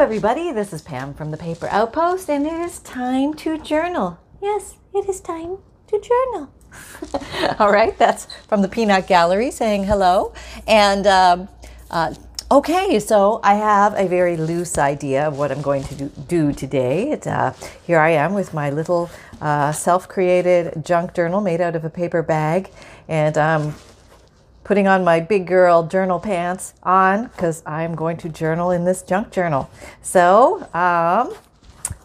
everybody. This is Pam from the Paper Outpost, and it is time to journal. Yes, it is time to journal. All right, that's from the Peanut Gallery saying hello. And um, uh, okay, so I have a very loose idea of what I'm going to do, do today. It, uh, here I am with my little uh, self created junk journal made out of a paper bag, and I'm putting on my big girl journal pants on because I'm going to journal in this junk journal. So, um,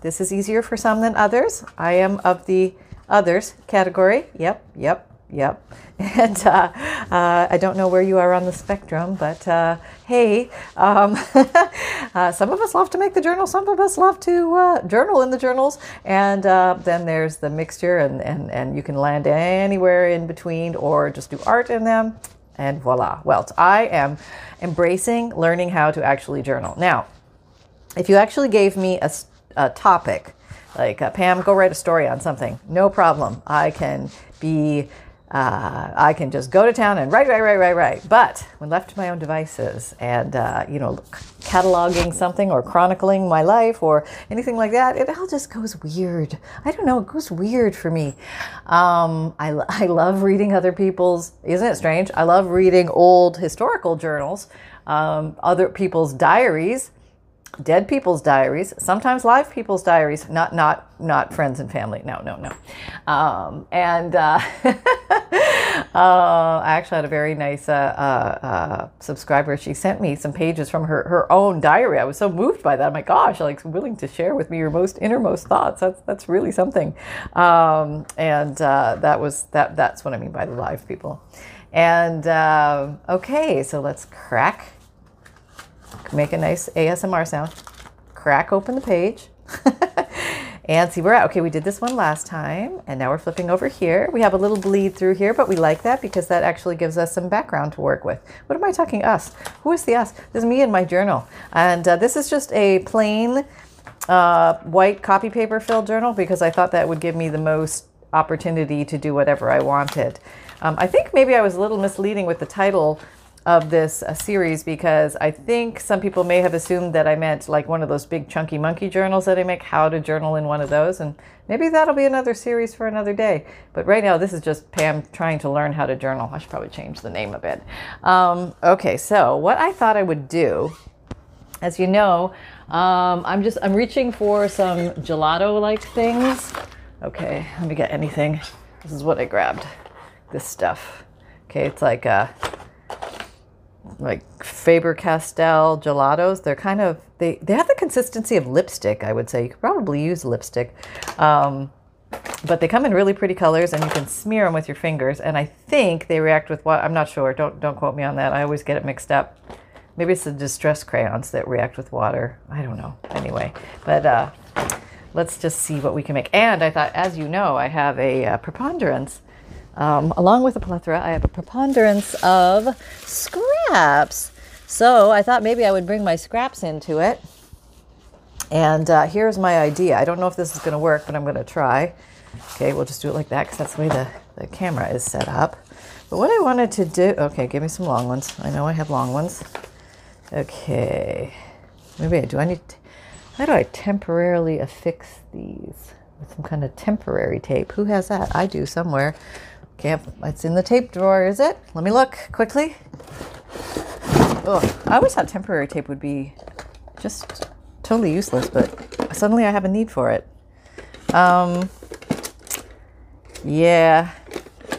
this is easier for some than others. I am of the others category. Yep, yep, yep. And uh, uh, I don't know where you are on the spectrum, but uh, hey, um, uh, some of us love to make the journal, some of us love to uh, journal in the journals, and uh, then there's the mixture, and, and, and you can land anywhere in between or just do art in them, and voila. Well, I am embracing learning how to actually journal. Now, if you actually gave me a, a topic, like uh, Pam, go write a story on something. No problem. I can be, uh, I can just go to town and write, write, write, write, write. But when left to my own devices and uh, you know, cataloging something or chronicling my life or anything like that, it all just goes weird. I don't know. It goes weird for me. Um, I, I love reading other people's. Isn't it strange? I love reading old historical journals, um, other people's diaries dead people's diaries, sometimes live people's diaries, not not not friends and family. No, no, no. Um, and uh, uh, I actually had a very nice uh, uh, uh, subscriber. She sent me some pages from her her own diary. I was so moved by that. Oh my gosh, like willing to share with me your most innermost thoughts. That's that's really something. Um, and uh, that was that. That's what I mean by the live people. And okay, so let's crack make a nice ASMR sound, crack open the page, and see where we're at. Okay, we did this one last time, and now we're flipping over here. We have a little bleed through here, but we like that because that actually gives us some background to work with. What am I talking us? Who is the us? This is me in my journal. And uh, this is just a plain uh, white copy paper filled journal because I thought that would give me the most opportunity to do whatever I wanted. Um, I think maybe I was a little misleading with the title of this uh, series because I think some people may have assumed that I meant like one of those big chunky monkey journals that I make, how to journal in one of those. And maybe that'll be another series for another day. But right now, this is just Pam trying to learn how to journal. I should probably change the name a bit. Um, okay, so what I thought I would do, as you know, um, I'm just I'm reaching for some gelato-like things. Okay, let me get anything. This is what I grabbed. This stuff. Okay, it's like a like Faber Castell gelatos. They're kind of they they have the consistency of lipstick. I would say you could probably use lipstick, um, but they come in really pretty colors, and you can smear them with your fingers. And I think they react with what I'm not sure. Don't don't quote me on that. I always get it mixed up. Maybe it's the distress crayons that react with water. I don't know. Anyway, but uh, let's just see what we can make. And I thought, as you know, I have a uh, preponderance um, along with a plethora, I have a preponderance of scraps. So I thought maybe I would bring my scraps into it. And uh, here's my idea. I don't know if this is going to work, but I'm going to try. Okay, we'll just do it like that because that's the way the, the camera is set up. But what I wanted to do, okay, give me some long ones. I know I have long ones. Okay, maybe I do. I need, how do I temporarily affix these with some kind of temporary tape? Who has that? I do somewhere. Okay, it's in the tape drawer, is it? Let me look quickly. Oh, I always thought temporary tape would be just totally useless, but suddenly I have a need for it. Um, yeah,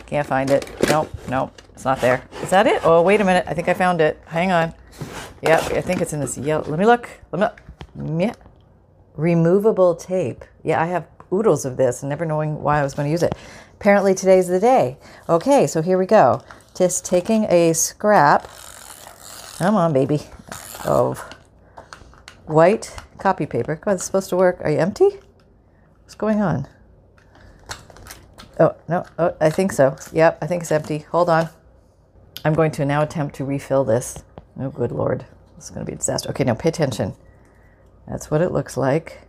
can't find it. Nope, nope, it's not there. Is that it? Oh, wait a minute. I think I found it. Hang on. Yep, I think it's in this yellow. Let me look. Let me. Yeah. Removable tape. Yeah, I have oodles of this, and never knowing why I was going to use it. Apparently, today's the day. Okay, so here we go. Just taking a scrap, come on, baby, of white copy paper. Come God, it's supposed to work. Are you empty? What's going on? Oh, no, oh, I think so. Yep, I think it's empty. Hold on. I'm going to now attempt to refill this. Oh, good Lord. This is going to be a disaster. Okay, now pay attention. That's what it looks like.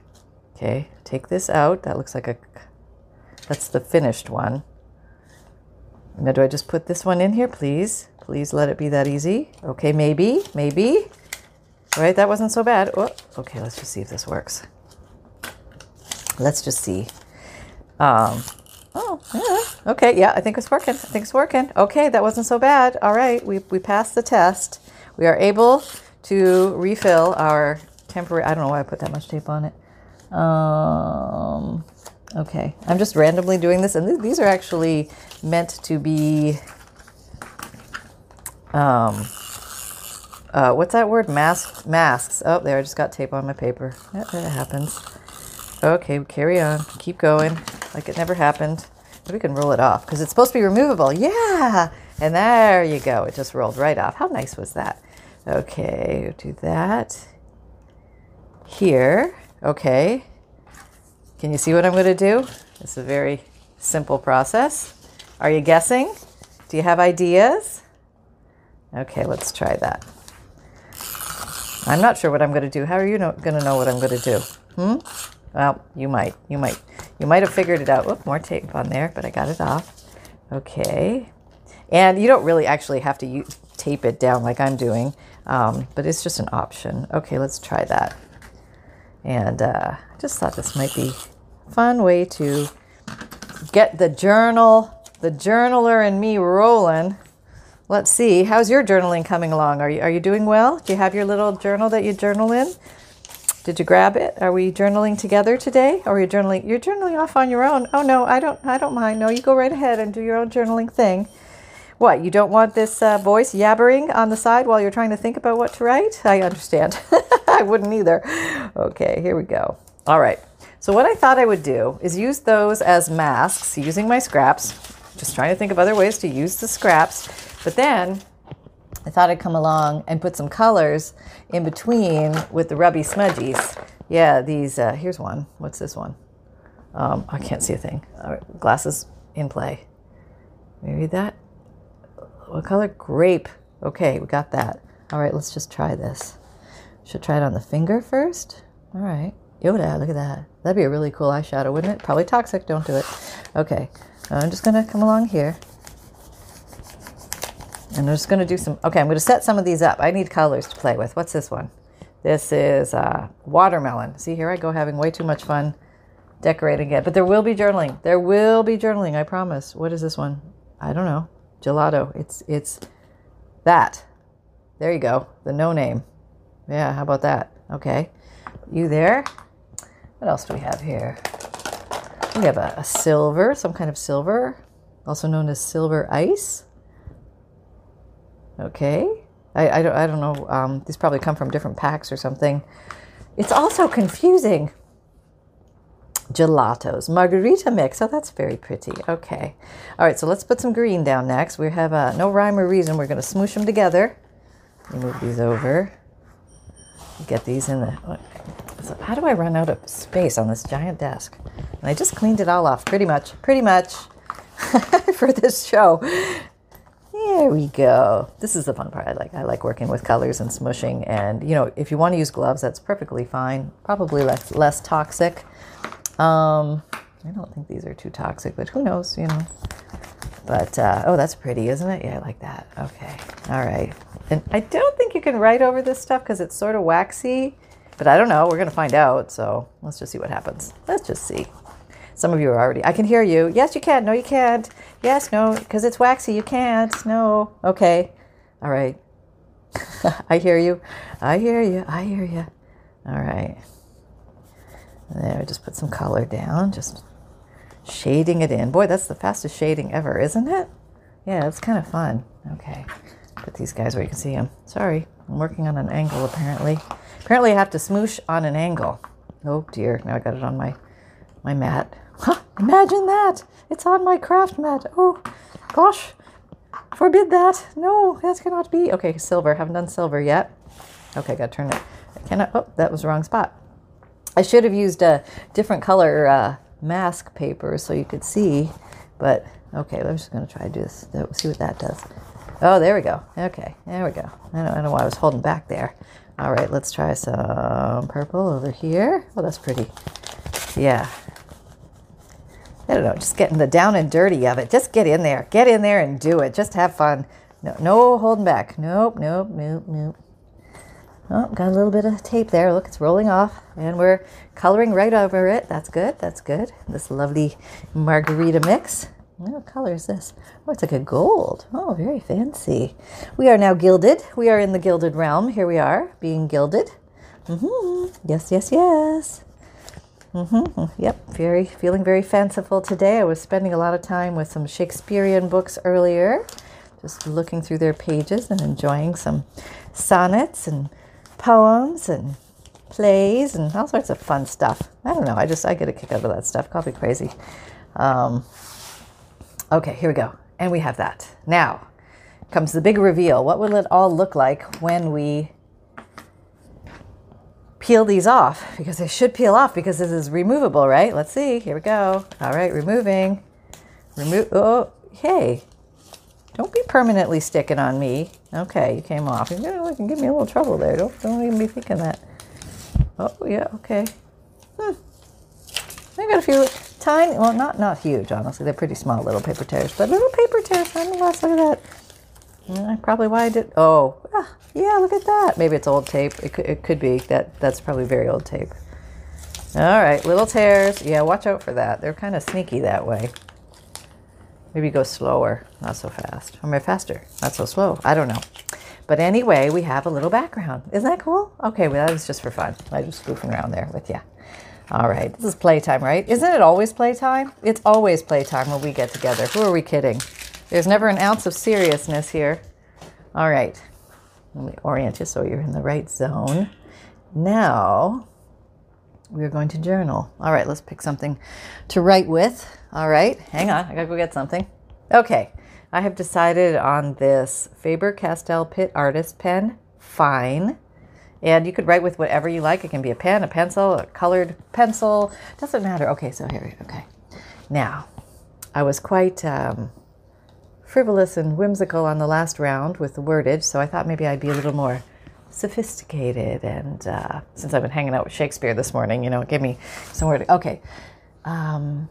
Okay, take this out. That looks like a that's the finished one. Now, do I just put this one in here, please? Please let it be that easy. Okay, maybe, maybe. right? That wasn't so bad. Oh, okay, let's just see if this works. Let's just see. Um, oh, yeah. Okay, yeah, I think it's working. I think it's working. Okay, that wasn't so bad. All right, we, we passed the test. We are able to refill our temporary, I don't know why I put that much tape on it. Um, okay, I'm just randomly doing this, and th- these are actually meant to be, um, uh, what's that word? Mask Masks. Oh, there, I just got tape on my paper. That happens. Okay, carry on. Keep going like it never happened. Maybe we can roll it off because it's supposed to be removable. Yeah. And there you go. It just rolled right off. How nice was that? Okay, do that here. Okay. Can you see what I'm going to do? It's a very simple process. Are you guessing? Do you have ideas? Okay, let's try that. I'm not sure what I'm going to do. How are you know, going to know what I'm going to do? Hmm? Well, you might. You might. You might have figured it out. Oop, more tape on there, but I got it off. Okay. And you don't really actually have to tape it down like I'm doing, um, but it's just an option. Okay, let's try that. And uh, I just thought this might be a fun way to get the journal, the journaler and me rolling. Let's see. How's your journaling coming along? Are you, are you doing well? Do you have your little journal that you journal in? Did you grab it? Are we journaling together today? Or are you journaling? You're journaling off on your own. Oh no, I don't. I don't mind. No, you go right ahead and do your own journaling thing. What? You don't want this uh, voice yabbering on the side while you're trying to think about what to write? I understand. I wouldn't either. Okay, here we go. All right. So what I thought I would do is use those as masks using my scraps. Just trying to think of other ways to use the scraps. But then I thought I'd come along and put some colors in between with the rubby smudgies. Yeah, these, uh, here's one. What's this one? Um, I can't see a thing. glasses in play. Maybe that. What color? Grape. Okay, we got that. All right, let's just try this. Should try it on the finger first. All right. Yoda, look at that. That'd be a really cool eyeshadow, wouldn't it? Probably toxic. Don't do it. Okay, I'm just gonna come along here. And I'm just going to do some, okay, I'm going to set some of these up. I need colors to play with. What's this one? This is uh, watermelon. See, here I go having way too much fun decorating it. But there will be journaling. There will be journaling, I promise. What is this one? I don't know. Gelato. It's, it's that. There you go. The no name. Yeah, how about that? Okay. You there? What else do we have here? We have a, a silver, some kind of silver, also known as silver ice. Okay. I, I, don't, I don't know. Um, these probably come from different packs or something. It's also confusing. Gelatos, margarita mix. Oh, that's very pretty. Okay. All right, so let's put some green down next. We have uh, no rhyme or reason. We're going to smoosh them together. Move these over. Get these in the. So how do I run out of space on this giant desk? And I just cleaned it all off, pretty much, pretty much, for this show. There we go. This is the fun part. I like. I like working with colors and smushing. And you know, if you want to use gloves, that's perfectly fine. Probably less less toxic. Um, I don't think these are too toxic, but who knows? You know. But uh, oh, that's pretty, isn't it? Yeah, I like that. Okay. All right. And I don't think you can write over this stuff because it's sort of waxy. But I don't know. We're gonna find out. So let's just see what happens. Let's just see. Some of you are already, I can hear you. Yes, you can. No, you can't. Yes, no, because it's waxy. You can't. No. Okay. All right. I hear you. I hear you. I hear you. All right. There, I just put some color down. Just shading it in. Boy, that's the fastest shading ever, isn't it? Yeah, it's kind of fun. Okay. Put these guys where you can see them. Sorry, I'm working on an angle apparently. Apparently I have to smoosh on an angle. Oh dear, now I got it on my my mat. Huh, imagine that! It's on my craft mat. Oh, gosh. Forbid that. No, that cannot be. Okay, silver. Haven't done silver yet. Okay, gotta turn it. I cannot. Oh, that was the wrong spot. I should have used a different color uh, mask paper so you could see, but okay, I'm just gonna try to do this. See what that does. Oh, there we go. Okay, there we go. I don't, I don't know why I was holding back there. All right, let's try some purple over here. Oh, that's pretty. Yeah, I don't know, just getting the down and dirty of it. Just get in there. Get in there and do it. Just have fun. No, no holding back. Nope, nope, nope, nope. Oh, got a little bit of tape there. Look, it's rolling off. And we're coloring right over it. That's good. That's good. This lovely margarita mix. What color is this? Oh, it's like a gold. Oh, very fancy. We are now gilded. We are in the gilded realm. Here we are, being gilded. Mm-hmm. Yes, yes, yes. Mm-hmm. Yep, very feeling very fanciful today. I was spending a lot of time with some Shakespearean books earlier, just looking through their pages and enjoying some sonnets and poems and plays and all sorts of fun stuff. I don't know. I just I get a kick out of that stuff. Call me crazy. Um, okay, here we go, and we have that. Now comes the big reveal. What will it all look like when we peel these off because they should peel off because this is removable, right? Let's see. Here we go. All right, removing. Remove. Oh, hey. Don't be permanently sticking on me. Okay, you came off. You're gonna give me a little trouble there. Don't don't even be thinking that. Oh yeah, okay. Hmm. I got a few tiny. Well, not not huge. Honestly, they're pretty small little paper tears, but little paper tears nonetheless. Look at that. Yeah, probably why I did. Oh, ah, yeah, look at that. Maybe it's old tape. It could, it could be that. That's probably very old tape. All right, little tears. Yeah, watch out for that. They're kind of sneaky that way. Maybe go slower, not so fast. Or maybe faster, not so slow. I don't know. But anyway, we have a little background. Isn't that cool? Okay, well, that was just for fun. I was just goofing around there with you. All right, this is playtime, right? Isn't it always playtime? It's always playtime when we get together. Who are we kidding? There's never an ounce of seriousness here. All right, let me orient you so you're in the right zone. Now, we're going to journal. All right, let's pick something to write with. All right, hang on, I gotta go get something. Okay, I have decided on this Faber Castell Pitt Artist Pen, fine. And you could write with whatever you like. It can be a pen, a pencil, a colored pencil. Doesn't matter. Okay, so here, we okay. Now, I was quite um, frivolous and whimsical on the last round with the wordage, so I thought maybe I'd be a little more sophisticated. And uh, since I've been hanging out with Shakespeare this morning, you know, give me some word. Okay. Um,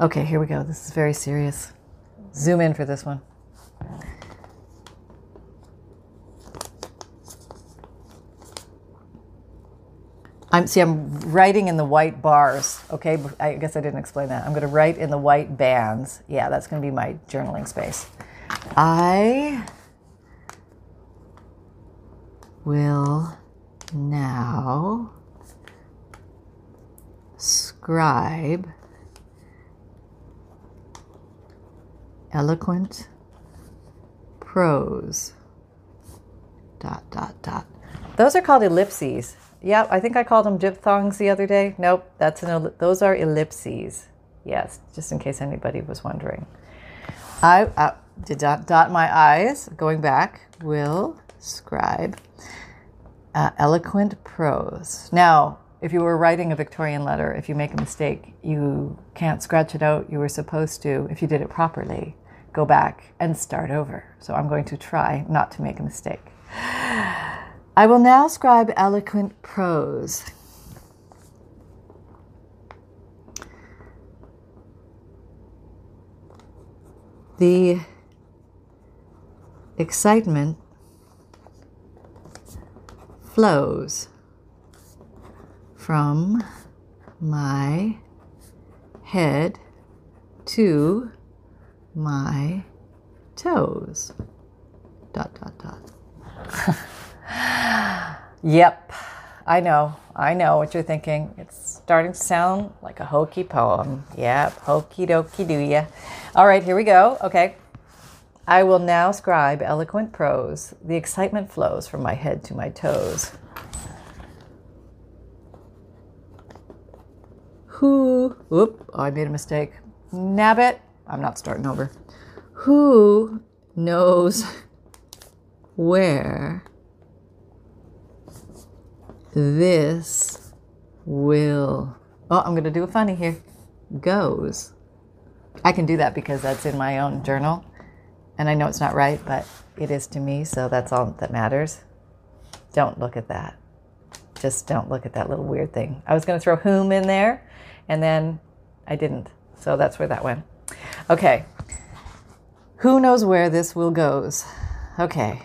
okay, here we go. This is very serious. Zoom in for this one. I'm see. I'm writing in the white bars. Okay, I guess I didn't explain that. I'm going to write in the white bands. Yeah, that's going to be my journaling space. I will now scribe eloquent prose. Dot dot dot. Those are called ellipses. Yep, I think I called them diphthongs the other day. Nope, that's an those are ellipses. Yes, just in case anybody was wondering. I did dot, dot my I's. Going back, will scribe uh, eloquent prose. Now, if you were writing a Victorian letter, if you make a mistake, you can't scratch it out. You were supposed to, if you did it properly, go back and start over. So I'm going to try not to make a mistake. I will now scribe eloquent prose. The excitement flows from my head to my toes. Dot, dot, dot. Yep, I know. I know what you're thinking. It's starting to sound like a hokey poem. Yep, hokey dokey do ya. All right, here we go. Okay. I will now scribe eloquent prose. The excitement flows from my head to my toes. Who, whoop, oh, I made a mistake. Nabbit, I'm not starting over. Who knows where this will, oh, I'm going to do a funny here, goes. I can do that because that's in my own journal. And I know it's not right, but it is to me, so that's all that matters. Don't look at that. Just don't look at that little weird thing. I was going to throw whom in there, and then I didn't. So that's where that went. Okay. Who knows where this will goes? Okay.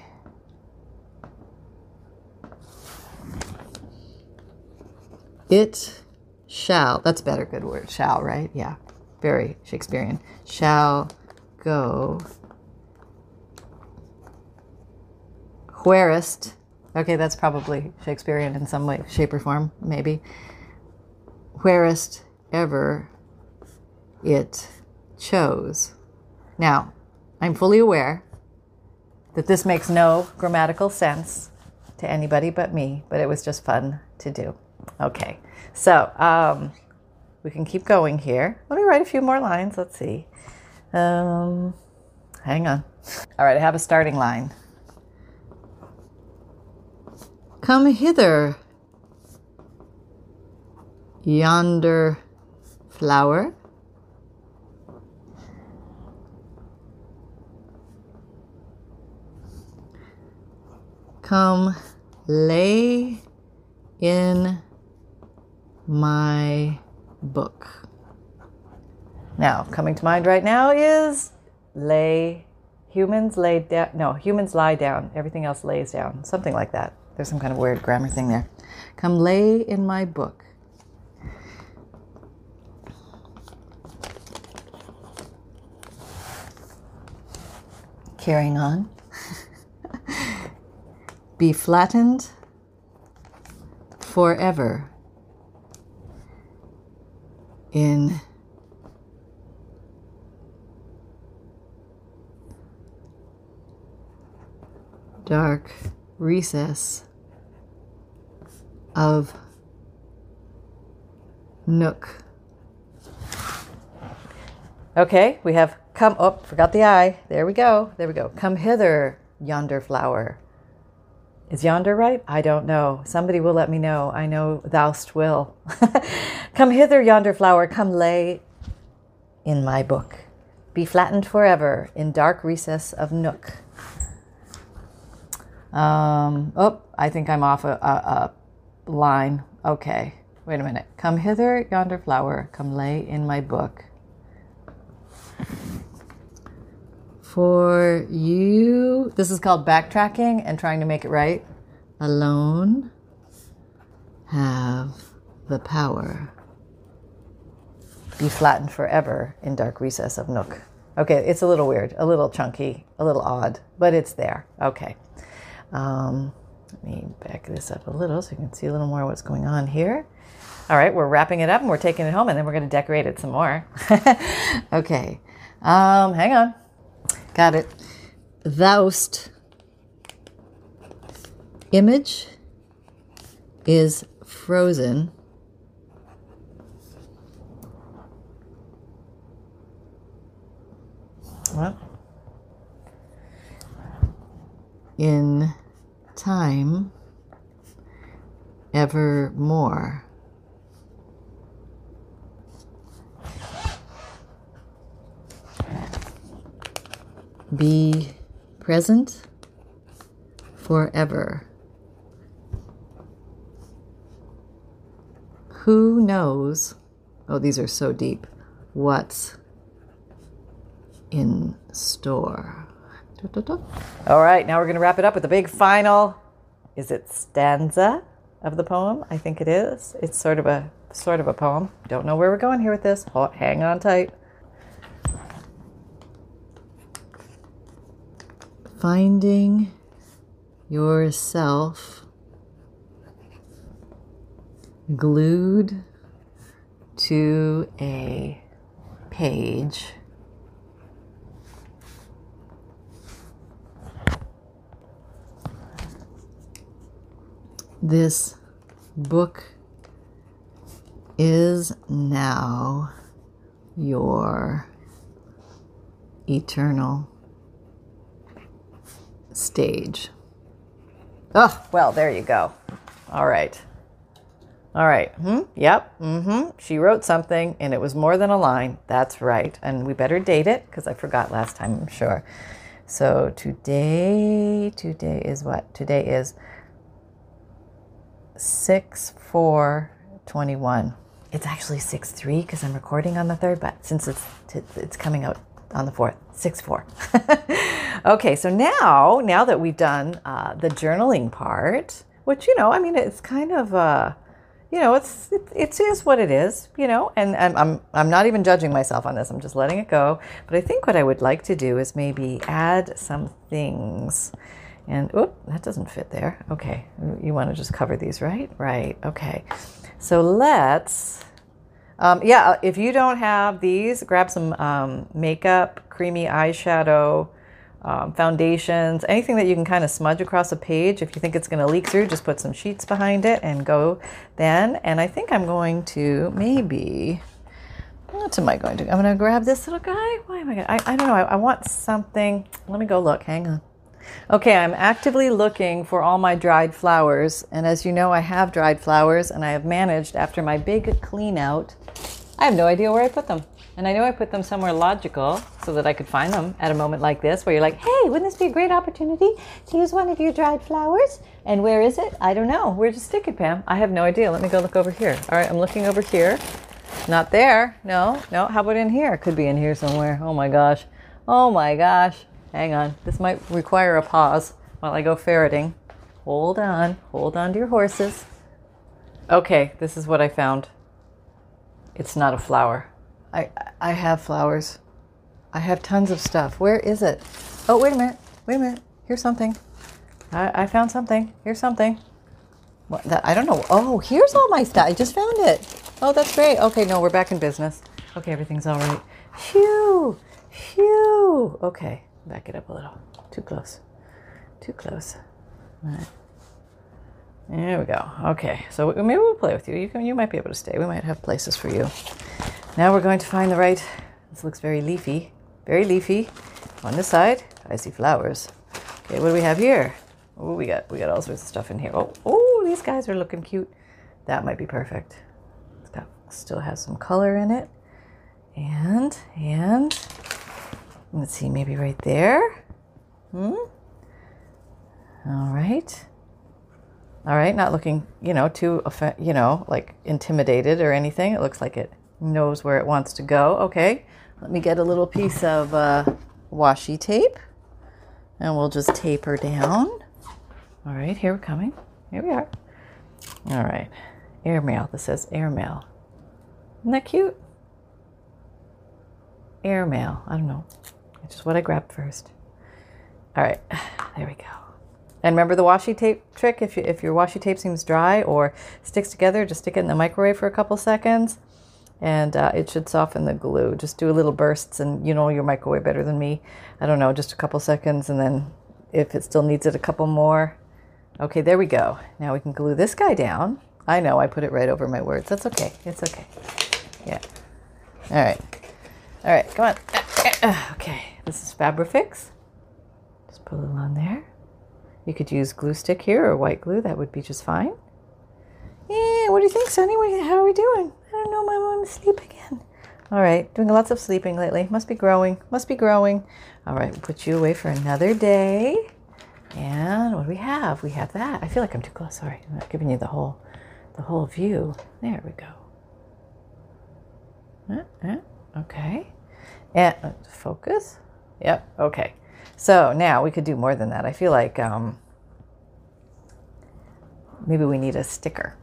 It shall, that's a better, good word. Shall, right? Yeah. Very Shakespearean. Shall go whereist. Okay, that's probably Shakespearean in some way, shape, or form, maybe. Whereist ever it chose. Now, I'm fully aware that this makes no grammatical sense to anybody but me, but it was just fun to do. Okay, so um, we can keep going here. Let me write a few more lines. Let's see. Um, hang on. All right, I have a starting line. Come hither, yonder flower. Come lay in my book. Now, coming to mind right now is lay, humans lay down, no, humans lie down, everything else lays down, something like that. There's some kind of weird grammar thing there. Come lay in my book. Carrying on. Be flattened forever in dark recess of Nook. Okay, we have come oh, forgot the I. There we go. There we go. Come hither, yonder flower. Is yonder right? I don't know. Somebody will let me know. I know thou'st will. come hither, yonder flower. Come lay in my book. Be flattened forever in dark recess of Nook. Um, oh, I think I'm off a, a, a line. Okay, wait a minute. Come hither, yonder flower, come lay in my book. For you, this is called backtracking and trying to make it right. Alone have the power. Be flattened forever in dark recess of Nook. Okay, it's a little weird, a little chunky, a little odd, but it's there. Okay. Um, let me back this up a little so you can see a little more what's going on here. All right, we're wrapping it up and we're taking it home and then we're going to decorate it some more. okay, um, hang on. Got it. Thou'st image is frozen. What? In time evermore. Be present forever. Who knows? Oh, these are so deep. What's in store? All right, now we're going to wrap it up with a big final. Is it stanza of the poem? I think it is. It's sort of a sort of a poem. Don't know where we're going here with this. hang on tight. Finding yourself glued to a page This book is now your eternal stage. Oh, well, there you go. All right. All right. Hmm? Yep. Mm-hmm. She wrote something and it was more than a line. That's right. And we better date it because I forgot last time, I'm sure. So today, today is what? Today is 6 4 21. It's actually 6 3 because I'm recording on the third, but since it's, it's coming out on the fourth, six four. okay, so now now that we've done uh, the journaling part, which you know, I mean, it's kind of. Uh, you know, it's it, it is what it is, you know, and, and I'm I'm not even judging myself on this. I'm just letting it go. But I think what I would like to do is maybe add some things. And oop, that doesn't fit there. Okay, you want to just cover these, right? Right. Okay. So let's. Um, yeah, if you don't have these, grab some um, makeup, creamy eyeshadow um, foundations, anything that you can kind of smudge across a page. If you think it's going to leak through, just put some sheets behind it and go then. And I think I'm going to maybe, what am I going to? I'm going to grab this little guy. Why am I going to? I don't know. I, I want something. Let me go look. Hang on. Okay, I'm actively looking for all my dried flowers. And as you know, I have dried flowers and I have managed after my big clean out. I have no idea where I put them. And I know I put them somewhere logical so that I could find them at a moment like this where you're like, hey, wouldn't this be a great opportunity to use one of your dried flowers? And where is it? I don't know. Where'd you stick it, Pam? I have no idea. Let me go look over here. All right, I'm looking over here. Not there. No, no. How about in here? Could be in here somewhere. Oh my gosh. Oh my gosh. Hang on. This might require a pause while I go ferreting. Hold on. Hold on to your horses. Okay, this is what I found. It's not a flower. I I have flowers. I have tons of stuff. Where is it? Oh, wait a minute. Wait a minute. Here's something. I, I found something. Here's something. What, that, I don't know. Oh, here's all my stuff. I just found it. Oh, that's great. Okay, no, we're back in business. Okay, everything's all right. Phew. Phew. Okay, back it up a little. Too close. Too close. All right. There we go. Okay, so maybe we'll play with you. You can, you might be able to stay. We might have places for you. Now we're going to find the right. This looks very leafy, very leafy. On this side, I see flowers. Okay, what do we have here? Oh, we got we got all sorts of stuff in here. Oh, oh, these guys are looking cute. That might be perfect. It's got still has some color in it, and and let's see, maybe right there. Hmm. All right. All right, not looking, you know, too, you know, like intimidated or anything. It looks like it knows where it wants to go. Okay, let me get a little piece of uh, washi tape and we'll just tape her down. All right, here we're coming. Here we are. All right, airmail. This says airmail. Isn't that cute? Airmail. I don't know. It's just what I grabbed first. All right, there we go. And remember the washi tape trick? If, you, if your washi tape seems dry or sticks together, just stick it in the microwave for a couple seconds and uh, it should soften the glue. Just do a little bursts and you know your microwave better than me. I don't know, just a couple seconds and then if it still needs it, a couple more. Okay, there we go. Now we can glue this guy down. I know I put it right over my words. That's okay. It's okay. Yeah. All right. All right, come on. Okay, this is Fabrifix. Just put a little on there. You could use glue stick here or white glue. That would be just fine. Yeah, what do you think, Sonny? How are we doing? I don't know, my mom is asleep again. All right, doing lots of sleeping lately. Must be growing. Must be growing. All right, we'll put you away for another day. And what do we have? We have that. I feel like I'm too close. Sorry, I'm not giving you the whole, the whole view. There we go. Uh, uh, okay. And uh, focus. Yep. Okay. So now we could do more than that. I feel like um, maybe we need a sticker.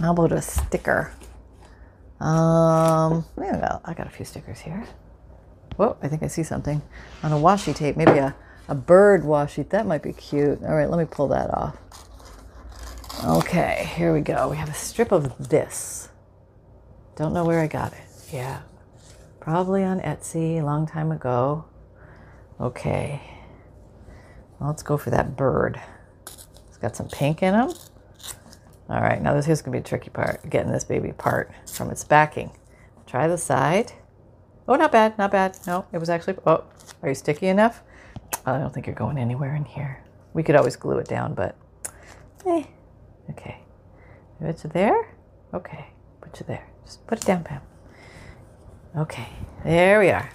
How about a sticker? Um, I got, I got a few stickers here. Whoa, I think I see something on a washi tape. Maybe a, a bird washi. That might be cute. All right, let me pull that off. Okay, here we go. We have a strip of this. Don't know where I got it. Yeah, probably on Etsy a long time ago. Okay. Well, let's go for that bird. It's got some pink in him. All right, now this is going to be a tricky part, getting this baby apart from its backing. Try the side. Oh, not bad, not bad. No, it was actually, oh, are you sticky enough? I don't think you're going anywhere in here. We could always glue it down, but, eh, okay. Put you there? Okay, put you there. Just put it down, Pam. Okay, there we are.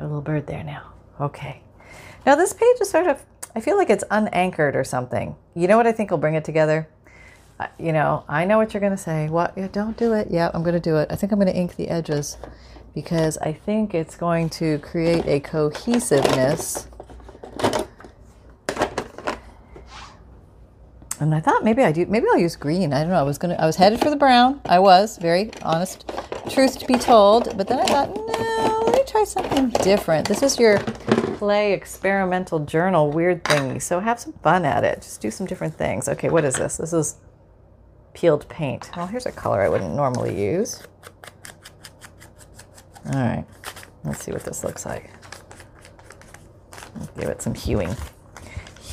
A little bird there now. Okay. Now this page is sort of, I feel like it's unanchored or something. You know what I think will bring it together? You know, I know what you're going to say. What? Yeah, don't do it. Yeah, I'm going to do it. I think I'm going to ink the edges. because I think it's going to create a cohesiveness. And I thought maybe I do maybe I'll use green. I don't know. I was gonna I was headed for the brown. I was, very honest truth to be told. But then I thought, no, let me try something different. This is your play experimental journal weird thingy. So have some fun at it. Just do some different things. Okay, what is this? This is peeled paint. Well, here's a color I wouldn't normally use. All right, let's see what this looks like. Give it some hueing.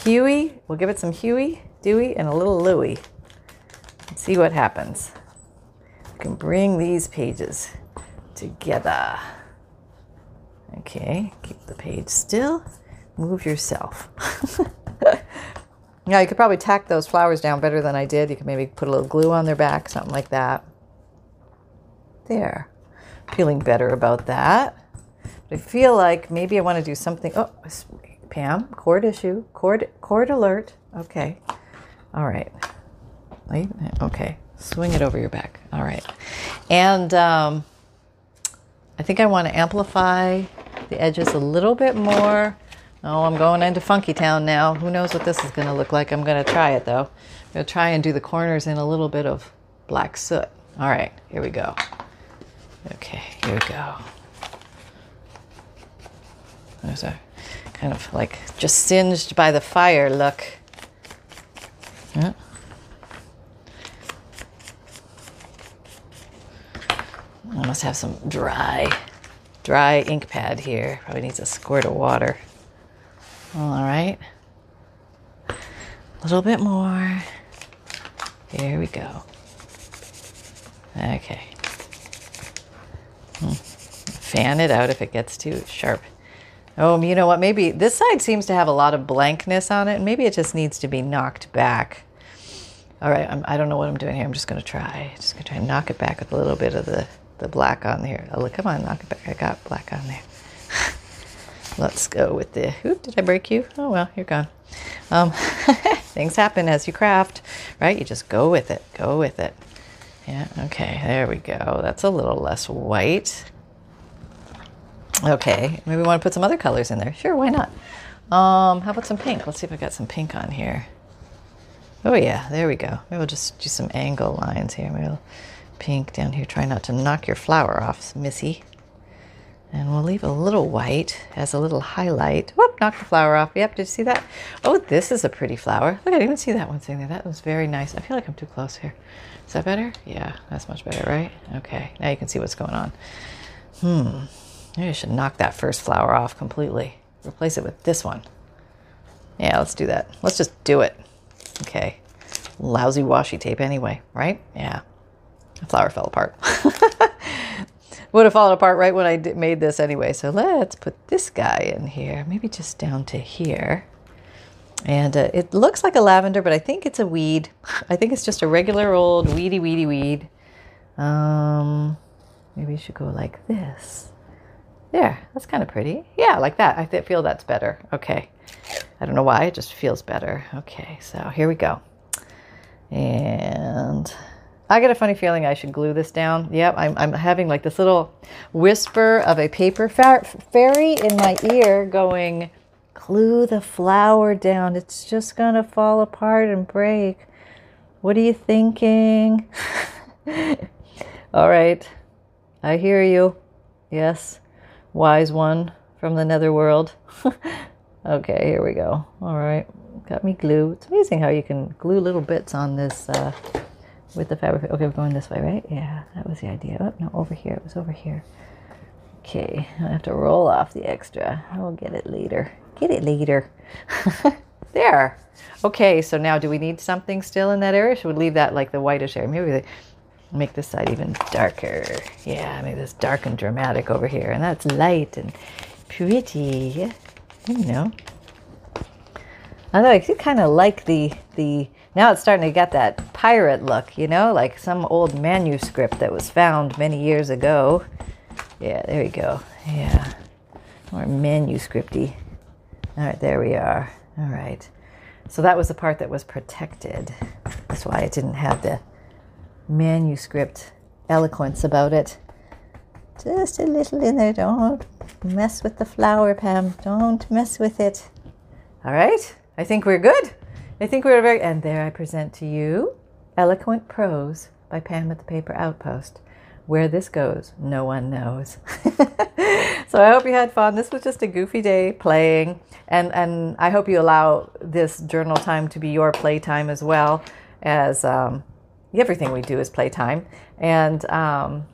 Huey, we'll give it some Huey, Dewey, and a little Louie. See what happens. We can bring these pages together. Okay, keep the page still. Move yourself. Yeah, you could probably tack those flowers down better than I did. You could maybe put a little glue on their back, something like that. There. Feeling better about that. But I feel like maybe I want to do something. Oh, Pam, cord issue, cord, cord alert. Okay. All right. Okay. Swing it over your back. All right. And um, I think I want to amplify the edges a little bit more Oh, I'm going into Funky Town now. Who knows what this is going to look like? I'm going to try it though. I'm going to try and do the corners in a little bit of black soot. All right, here we go. Okay, here we go. There's a kind of like just singed by the fire look. Yeah. I must have some dry, dry ink pad here. Probably needs a squirt of water. All right. A little bit more. Here we go. Okay. Hmm. Fan it out if it gets too sharp. Oh, you know what? Maybe this side seems to have a lot of blankness on it. Maybe it just needs to be knocked back. All right, I'm, I do not know what I'm doing here. I'm just going to try. Just going to try and knock it back with a little bit of the, the black on there. Oh, look, come on, knock it back. I got black on there. Let's go with the. Oop, did I break you? Oh well, you're gone. Um, things happen as you craft, right? You just go with it. Go with it. Yeah. Okay. There we go. That's a little less white. Okay. Maybe we want to put some other colors in there. Sure. Why not? Um, how about some pink? Let's see if I got some pink on here. Oh yeah, there we go. Maybe we'll just do some angle lines here. Maybe we'll pink down here. Try not to knock your flower off, Missy. And we'll leave a little white as a little highlight. Whoop, knock the flower off. Yep, did you see that? Oh, this is a pretty flower. Look, I didn't even see that one sitting there. That was very nice. I feel like I'm too close here. Is that better? Yeah, that's much better, right? Okay, now you can see what's going on. Hmm, maybe I should knock that first flower off completely. Replace it with this one. Yeah, let's do that. Let's just do it. Okay. Lousy washi tape anyway, right? Yeah. The flower fell apart. would have fallen apart right when I did, made this anyway. So let's put this guy in here, maybe just down to here. And uh, it looks like a lavender, but I think it's a weed. I think it's just a regular old weedy, weedy weed. Um, maybe you should go like this. There, that's kind of pretty. Yeah, like that. I th- feel that's better. Okay. I don't know why, it just feels better. Okay, so here we go. And I get a funny feeling I should glue this down. Yep, I'm, I'm having like this little whisper of a paper fairy in my ear going, glue the flower down. It's just going to fall apart and break. What are you thinking? All right, I hear you. Yes, wise one from the netherworld. okay, here we go. All right, got me glue. It's amazing how you can glue little bits on this. Uh, with the fabric. Okay, we're going this way, right? Yeah, that was the idea. Oh, no, over here. It was over here. Okay, I have to roll off the extra. I'll get it later. Get it later. there. Okay, so now do we need something still in that area? Should we leave that like the whitish area? Maybe make this side even darker. Yeah, make this dark and dramatic over here. And that's light and pretty. You know. Although I do kind of like the the now it's starting to get that pirate look, you know, like some old manuscript that was found many years ago. Yeah, there we go. Yeah, more manuscripty. All right, there we are. All right. So that was the part that was protected. That's why it didn't have the manuscript eloquence about it. Just a little in there. Don't mess with the flower, Pam. Don't mess with it. All right. I think we're good. I think we're very. And there I present to you Eloquent Prose by Pam at the Paper Outpost. Where this goes, no one knows. so I hope you had fun. This was just a goofy day playing, and and I hope you allow this journal time to be your playtime as well as um, everything we do is playtime. And um,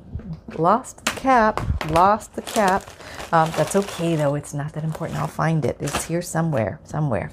lost the cap, lost the cap. Um, that's okay though. It's not that important. I'll find it. It's here somewhere, somewhere.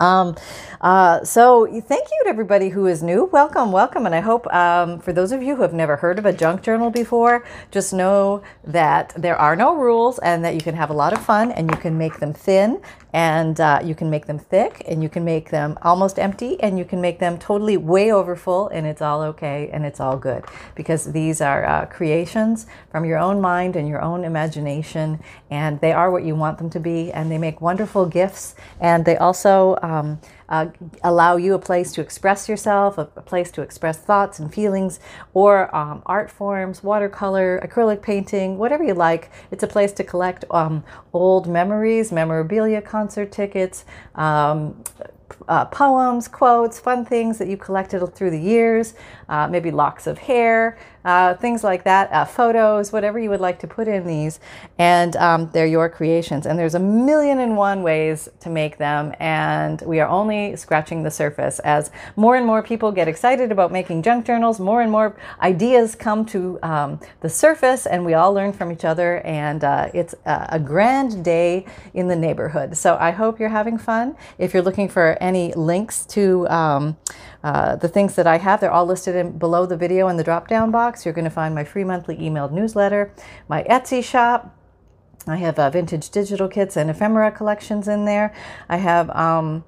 Um, uh, so thank you to everybody who is new. Welcome, welcome. And I hope um, for those of you who have never heard of a junk journal before, just know that there are no rules and that you can have a lot of fun and you can make them thin and uh, you can make them thick and you can make them almost empty and you can make them totally way over full and it's all okay and it's all good. Because these are uh, creations from your own mind and your own imagination and they are what you want them to be and they make wonderful gifts. And they also um, uh, allow you a place to express yourself, a, a place to express thoughts and feelings, or um, art forms, watercolor, acrylic painting, whatever you like. It's a place to collect um, old memories, memorabilia, concert tickets, um, uh, poems, quotes, fun things that you collected through the years, uh, maybe locks of hair, uh, things like that, uh, photos, whatever you would like to put in these. And um, they're your creations. And there's a million and one ways to make them. And we are only scratching the surface. As more and more people get excited about making junk journals, more and more ideas come to um, the surface, and we all learn from each other. And uh, it's a grand day in the neighborhood. So I hope you're having fun. If you're looking for any links to um, uh, the things that I have, they're all listed in, below the video in the drop down box. You're going to find my free monthly emailed newsletter, my Etsy shop. I have uh, vintage digital kits and ephemera collections in there. I have um,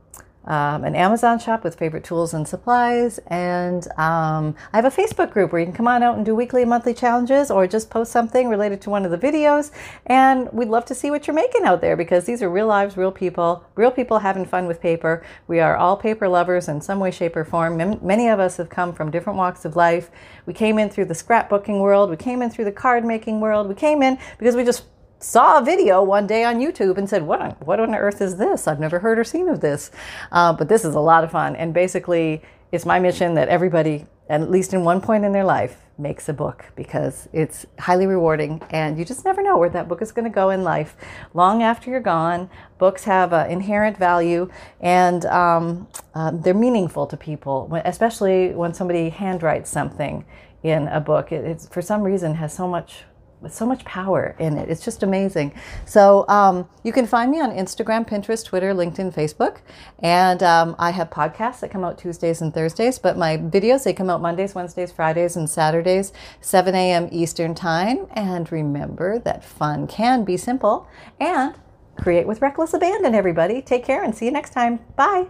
um, an Amazon shop with favorite tools and supplies. And um, I have a Facebook group where you can come on out and do weekly and monthly challenges or just post something related to one of the videos. And we'd love to see what you're making out there because these are real lives, real people, real people having fun with paper. We are all paper lovers in some way, shape, or form. Many of us have come from different walks of life. We came in through the scrapbooking world, we came in through the card making world, we came in because we just saw a video one day on YouTube and said, "What on, what on earth is this? I've never heard or seen of this." Uh, but this is a lot of fun, and basically, it's my mission that everybody, at least in one point in their life, makes a book because it's highly rewarding, and you just never know where that book is going to go in life. Long after you're gone, books have an inherent value, and um, uh, they're meaningful to people, especially when somebody handwrites something in a book. It, for some reason has so much with so much power in it. It's just amazing. So um, you can find me on Instagram, Pinterest, Twitter, LinkedIn, Facebook, and um, I have podcasts that come out Tuesdays and Thursdays. But my videos they come out Mondays, Wednesdays, Fridays, and Saturdays, 7 a.m. Eastern time. And remember that fun can be simple and create with reckless abandon. Everybody, take care and see you next time. Bye.